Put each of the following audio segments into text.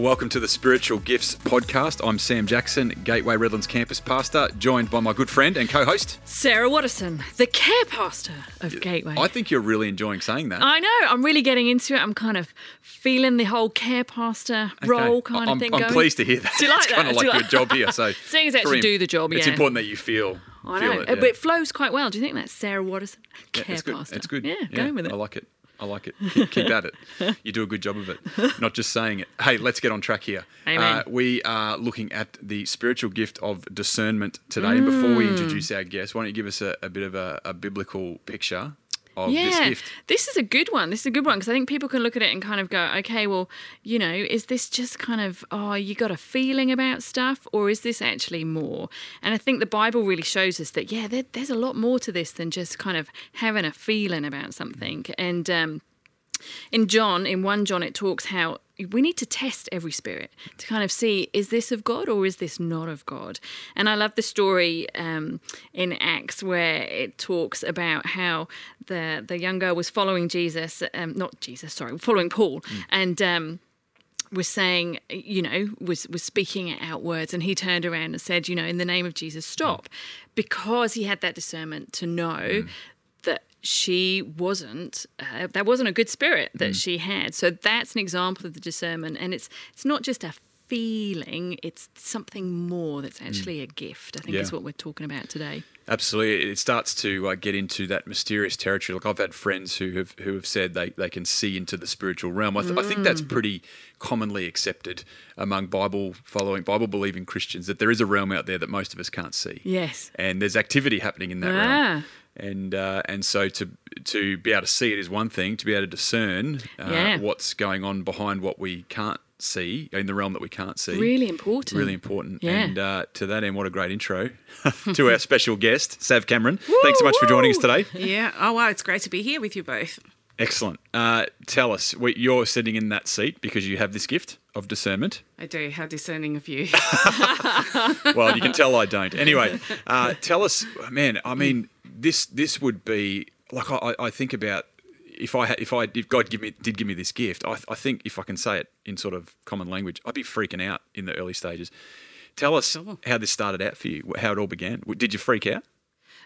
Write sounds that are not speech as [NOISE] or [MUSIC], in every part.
Welcome to the Spiritual Gifts podcast. I'm Sam Jackson, Gateway Redlands campus pastor, joined by my good friend and co host. Sarah Watterson, the care pastor of Gateway. I think you're really enjoying saying that. I know. I'm really getting into it. I'm kind of feeling the whole care pastor role kind I'm, of thing I'm going. pleased to hear that. Do you like it's kind of like you your job here. So [LAUGHS] Seeing as actually do the job, It's important that you feel. I feel know, it, yeah. but it flows quite well. Do you think that's Sarah Watterson, Yeah, care it's good. pastor? It's good. Yeah, going with it. I like it. I like it. Keep, keep at it. [LAUGHS] You do a good job of it, not just saying it. Hey, let's get on track here. Amen. Uh, we are looking at the spiritual gift of discernment today. And before we Mm. introduce our guest, why don't you give us a, a bit of a, a biblical picture of yeah, this gift? this is a good one. This is a good one because I think people can look at it and kind of go, okay, well, you know, is this just kind of, oh, you got a feeling about stuff, or is this actually more? And I think the Bible really shows us that, yeah, there, there's a lot more to this than just kind of having a feeling about something. And um, in John, in 1 John, it talks how we need to test every spirit to kind of see is this of God or is this not of God? And I love the story um, in Acts where it talks about how the, the young girl was following Jesus, um, not Jesus, sorry, following Paul. And. Um, was saying, you know, was was speaking out words, and he turned around and said, you know, in the name of Jesus, stop, because he had that discernment to know that she wasn't uh, that wasn't a good spirit that she had. So that's an example of the discernment, and it's it's not just a feeling; it's something more that's actually a gift. I think Yeah. is what we're talking about today. Absolutely, it starts to uh, get into that mysterious territory. Like I've had friends who have who have said they, they can see into the spiritual realm. I, th- I think Mm. that's pretty commonly accepted among Bible following, Bible believing Christians that there is a realm out there that most of us can't see. Yes. and there's activity happening in that Ah. realm. And uh, and so to to be able to see it is one thing. To be able to discern uh, Yeah. what's going on behind what we can't see in the realm that we can't see. Really important. Really important. Yeah. And uh, to that end, what a great intro [LAUGHS] to our [LAUGHS] special guest, Sav Cameron. Thanks so much for joining us today. Yeah. Oh, wow. It's great to be here with you both. Excellent. Uh, tell us, you're sitting in that seat because you have this gift of discernment. I do. How discerning of you. [LAUGHS] Well, you can tell I don't. Anyway, uh, tell us, man. I mean, this this would be like I, I think about if I had, if I if God give me did give me this gift. I, I think if I can say it in sort of common language, I'd be freaking out in the early stages. Tell us how this started out for you. How it all began. Did you freak out?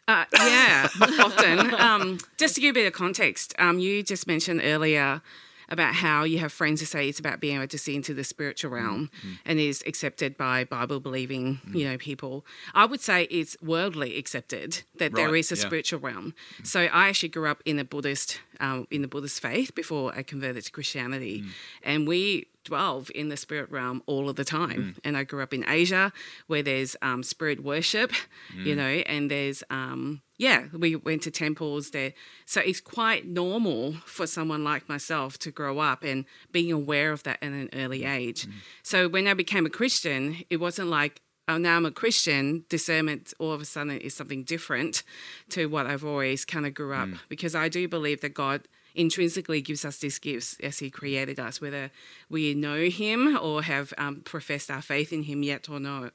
Uh, yeah, [LAUGHS] often. Um, just to give a bit of context, um, you just mentioned earlier about how you have friends who say it's about being able to see into the spiritual mm. realm mm. and is accepted by Bible believing, mm. you know, people. I would say it's worldly accepted that there Right, is a yeah. spiritual realm. So I actually grew up in a Buddhist um, in the Buddhist faith before I converted to Christianity, and we dwell in the spirit realm all of the time. And I grew up in Asia where there's um, spirit worship, you know, and there's um, yeah, we went to temples there. So it's quite normal for someone like myself to grow up and being aware of that at an early age. So when I became a Christian, it wasn't like, oh, now I'm a Christian, discernment all of a sudden is something different to what I've always kind of grew up. Because I do believe that God intrinsically gives us these gifts as He created us, whether we know Him or have um, professed our faith in Him yet or not.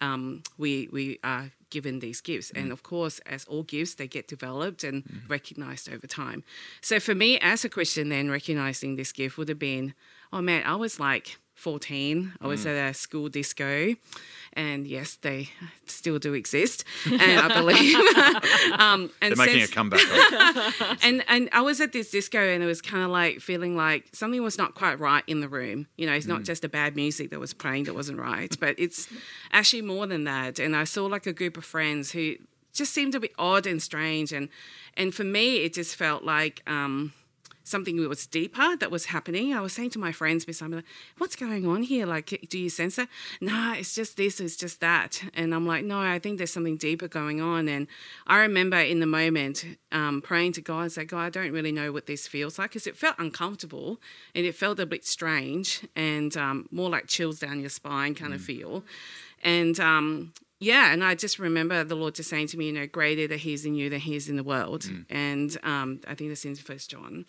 Um, we we are given these gifts, and mm. of course, as all gifts, they get developed and mm-hmm. recognized over time. So for me, as a Christian, then recognizing this gift would have been, oh man, I was like 14. I was at a school disco, and yes, they still do exist, and I believe. [LAUGHS] um, and They're making a comeback. [LAUGHS] and and I was at this disco and it was kind of like feeling like something was not quite right in the room. You know, it's not just the bad music that was playing that wasn't right, but it's actually more than that. And I saw like a group of friends who just seemed to be odd and strange, and and for me, it just felt like. Um, Something that was deeper that was happening. I was saying to my friends beside me, like, "What's going on here? Like, do you sense that?" No, it's just this, it's just that. And I'm like, "No, I think there's something deeper going on." And I remember in the moment um, praying to God, say, God, I don't really know what this feels like because it felt uncomfortable and it felt a bit strange and um, more like chills down your spine kind of feel. And um, yeah, and I just remember the Lord just saying to me, you know, greater that He's in you than He is in the world. And um, I think that's in First John.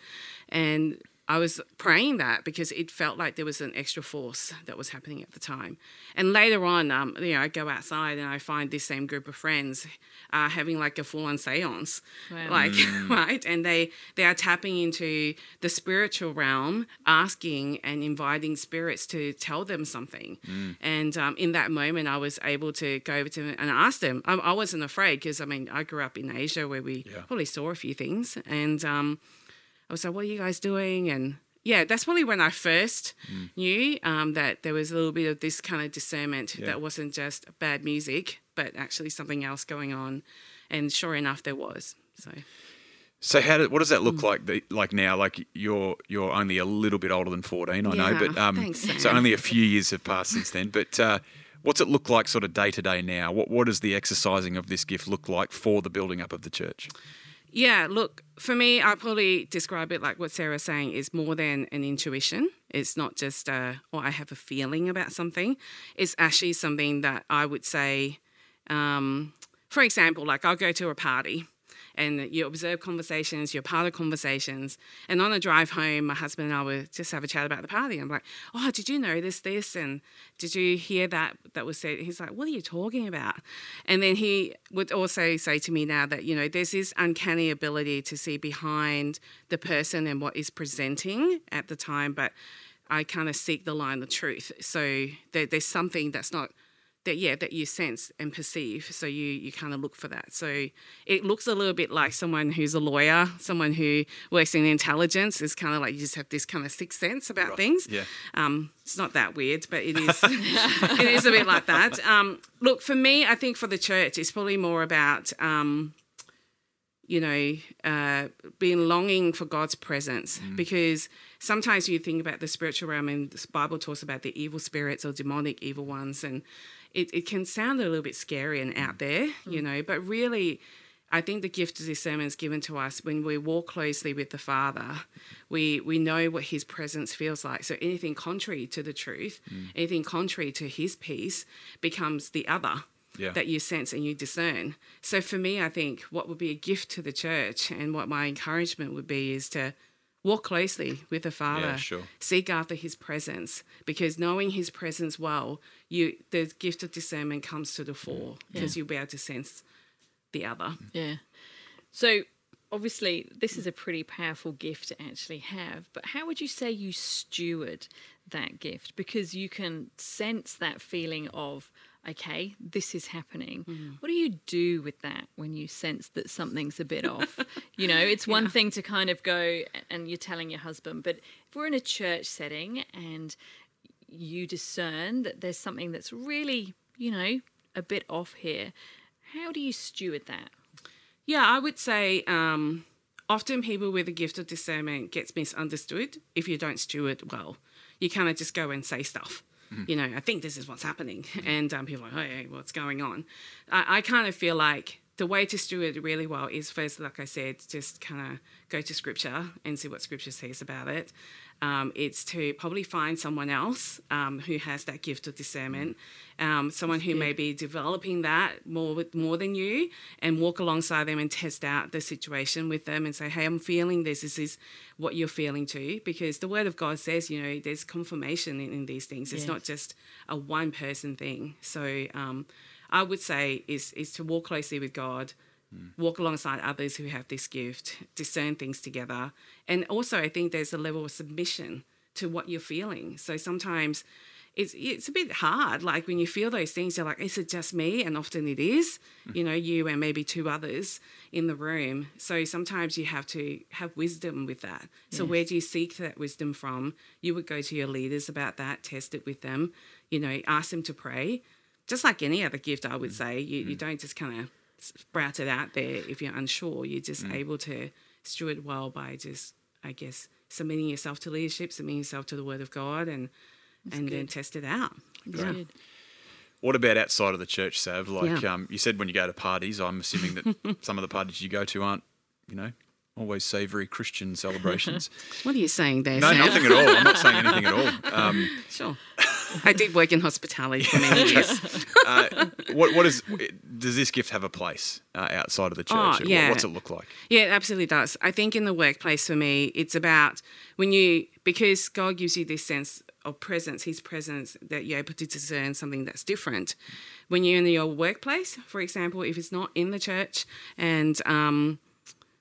And I was praying that because it felt like there was an extra force that was happening at the time. And later on, um, you know, I go outside and I find this same group of friends uh, having like a full-on séance, Wow. like [LAUGHS] right, and they they are tapping into the spiritual realm, asking and inviting spirits to tell them something. And um, in that moment, I was able to go over to them and ask them. I, I wasn't afraid because I mean, I grew up in Asia where we Yeah. probably saw a few things, and um, I was like, "What are you guys doing?" And yeah, that's probably when I first knew um, that there was a little bit of this kind of discernment Yeah. that wasn't just bad music, but actually something else going on. And sure enough, there was. So So how did, what does that Mm. look like? The, like now, like you're you're only a little bit older than fourteen, I know, but um, thanks, so only a few years have passed since then. But uh, what's it look like, sort of day to day now? What what does the exercising of this gift look like for the building up of the church? Yeah, look, for me, I probably describe it like what Sarah's saying is more than an intuition. It's not just uh, or I have a feeling about something. It's actually something that I would say, um, for example, like I'll go to a party and you observe conversations, you're part of conversations. And on the drive home, my husband and I would just have a chat about the party. I'm like, oh, did you notice this? And did you hear that that was said? He's like, what are you talking about? And then he would also say to me now that, you know, there's this uncanny ability to see behind the person and what is presenting at the time, but I kind of seek the line of truth. So there, there's something that's not that yeah that you sense and perceive so you you kind of look for that so it looks a little bit like someone who's a lawyer someone who works in intelligence is kind of like you just have this kind of sixth sense about things Yeah. um, it's not that weird, but it is. [LAUGHS] it is a bit like that. Um, look, for me, I think for the church, it's probably more about, um, you know, uh, being longing for God's presence. Because sometimes you think about the spiritual realm, and the Bible talks about the evil spirits or demonic evil ones, and it, it can sound a little bit scary and out mm. there, you mm. know. But really, I think the gift of discernment is given to us when we walk closely with the Father. We we know what His presence feels like. So anything contrary to the truth, mm. anything contrary to His peace, becomes the other Yeah. that you sense and you discern. So for me, I think what would be a gift to the church, and what my encouragement would be, is to walk closely with the Father, sure. seek after His presence, because knowing His presence well, you the gift of discernment comes to the mm. fore because you'll be able to sense the other. Yeah. So obviously, this is a pretty powerful gift to actually have. But how would you say you steward that gift? Because you can sense that feeling of, okay, this is happening. What do you do with that when you sense that something's a bit [LAUGHS] off? You know, it's one thing to kind of go and you're telling your husband, but if we're in a church setting and you discern that there's something that's really, you know, a bit off here, how do you steward that? Yeah, I would say um, often people with a gift of discernment gets misunderstood if you don't steward well. You kind of just go and say stuff. You know, I think this is what's happening, and um, people are like, hey, what's going on? I, I kind of feel like the way to steward really well is first, like I said, just kind of go to scripture and see what scripture says about it. Um, it's to probably find someone else um, who has that gift of discernment, um, someone who may be developing that more with, more than you, and walk alongside them and test out the situation with them and say, "Hey, I'm feeling this. This is what you're feeling too." Because the Word of God says, you know, there's confirmation in, in these things. It's Yes. not just a one person thing. So um, I would say is is to walk closely with God walk alongside others who have this gift, discern things together. And also, I think there's a level of submission to what you're feeling. So sometimes it's it's a bit hard. Like when you feel those things, you're like, is it just me? And often it is, mm. you know, you and maybe two others in the room. So sometimes you have to have wisdom with that. So where do you seek that wisdom from? You would go to your leaders about that, test it with them, you know, ask them to pray. Just like any other gift, I would mm. say, you, you mm. don't just kind of sprout it out there if you're unsure. You're just able to steward well by just, I guess, submitting yourself to leadership, submitting yourself to the Word of God, and and then test it out. Yeah. What about outside of the church, Sav? Like Yeah. um, you said, when you go to parties, I'm assuming that [LAUGHS] some of the parties you go to aren't, you know, always savoury Christian celebrations. [LAUGHS] What are you saying there? no, Sam? nothing at all. I'm not saying anything at all. [LAUGHS] Um, Sure. I did work in hospitality for many years. Uh, what what is does this gift have a place uh, outside of the church? Oh, yeah. What's it look like? Yeah, it absolutely does. I think in the workplace for me, it's about when you, because God gives you this sense of presence, His presence, that you're able to discern something that's different. When you're in your workplace, for example, if it's not in the church and, um,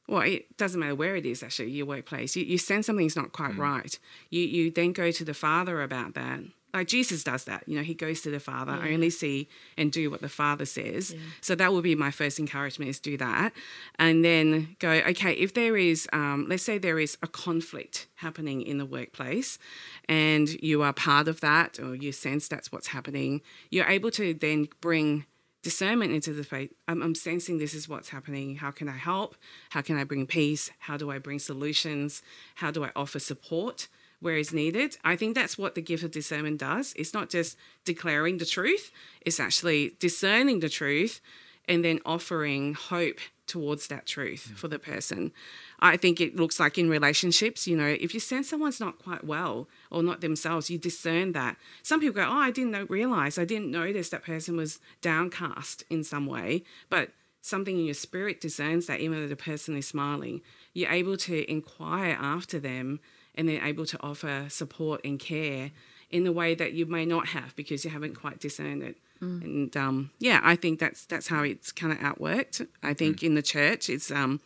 well, it doesn't matter where it is actually, your workplace, you, you sense something's not quite right. You, you then go to the Father about that. Like Jesus does that, you know, he goes to the Father, I only see and do what the Father says. So that would be my first encouragement is do that. And then go, okay, if there is, um, let's say there is a conflict happening in the workplace and you are part of that or you sense that's what's happening, you're able to then bring discernment into the faith. I'm, I'm sensing this is what's happening. How can I help? How can I bring peace? How do I bring solutions? How do I offer support where is needed? I think that's what the gift of discernment does. It's not just declaring the truth, it's actually discerning the truth and then offering hope towards that truth for the person. I think it looks like in relationships, you know, if you sense someone's not quite well or not themselves, you discern that. Some people go, Oh, I didn't know, realize, I didn't notice that person was downcast in some way, but something in your spirit discerns that even though the person is smiling, you're able to inquire after them and then able to offer support and care in the way that you may not have because you haven't quite discerned it. And um, yeah, I think that's that's how it's kind of outworked. I think in the church, it's um,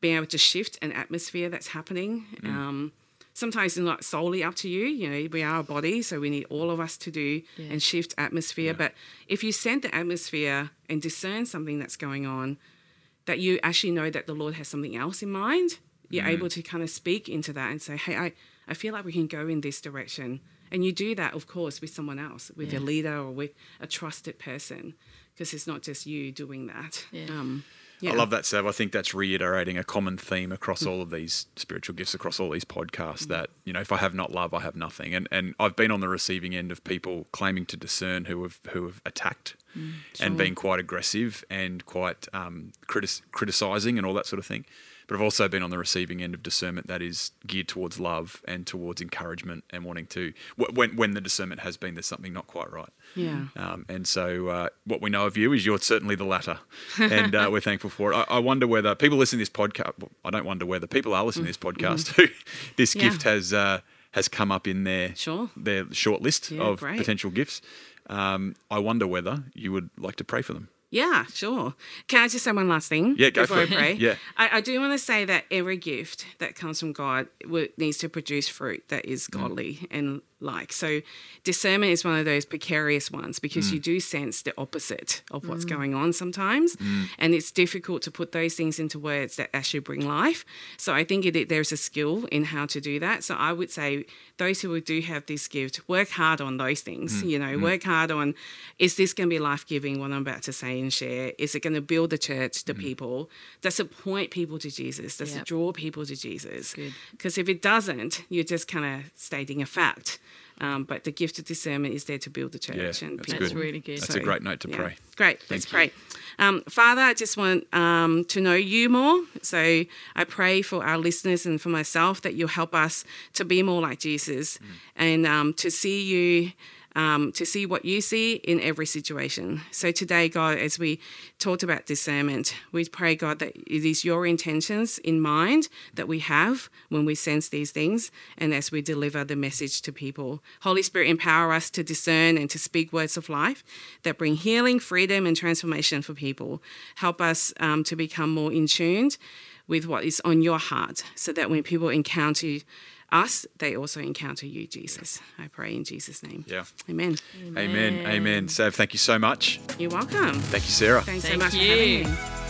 being able to shift an atmosphere that's happening. Um, sometimes it's not solely up to you. You know, we are a body, so we need all of us to do and shift atmosphere. But if you send the atmosphere and discern something that's going on, that you actually know that the Lord has something else in mind, you're able to kind of speak into that and say, hey, I, I feel like we can go in this direction. And you do that, of course, with someone else, with a leader or with a trusted person, because it's not just you doing that. Yeah. Um, yeah. I love that, Sav. I think that's reiterating a common theme across Mm. all of these spiritual gifts, across all these podcasts. That you know, if I have not love, I have nothing. And and I've been on the receiving end of people claiming to discern who have who have attacked Mm, and been quite aggressive and quite um, critis- criticizing and all that sort of thing. But I've also been on the receiving end of discernment that is geared towards love and towards encouragement and wanting to when when the discernment has been there's something not quite right. Yeah. Um, and so, uh, what we know of you is you're certainly the latter, and uh, we're thankful for it. I, I wonder whether people listening to this podcast. well, I don't wonder whether people are listening to this podcast who [LAUGHS] this Yeah. gift has uh, has come up in their Sure. their short list Yeah, of great. potential gifts. Um, I wonder whether you would like to pray for them. Yeah, sure. Can I just say one last thing? Yeah, go before for I it. pray? Yeah. I, I do want to say that every gift that comes from God needs to produce fruit that is Mm. godly and like. So discernment is one of those precarious ones because Mm. you do sense the opposite of what's going on sometimes. And it's difficult to put those things into words that actually bring life. So I think it, there's a skill in how to do that. So I would say those who do have this gift, work hard on those things. Mm. You know, work hard on is this going to be life giving, what I'm about to say and share? Is it going to build the church, Mm. the people? Does it point people to Jesus? Does Yep. it draw people to Jesus? Because if it doesn't, you're just kind of stating a fact. Um, but the gift of discernment is there to build the church Yeah, and that's people. That's really good. That's a great note to yeah. pray. Great. Let's Thank pray. Um, Father, I just want um, to know you more. So I pray for our listeners and for myself that you'll help us to be more like Jesus and um, to see you. Um, to see what you see in every situation. So today, God, as we talked about discernment, we pray, God, that it is your intentions in mind that we have when we sense these things and as we deliver the message to people. Holy Spirit, empower us to discern and to speak words of life that bring healing, freedom, and transformation for people. Help us um, to become more in tuned with what is on your heart so that when people encounter us, they also encounter you, Jesus. I pray in Jesus' name. Yeah. Amen. Amen. Amen. Sav, thank you so much. You're welcome. Thank you, Sarah. Thanks so much you. for having me.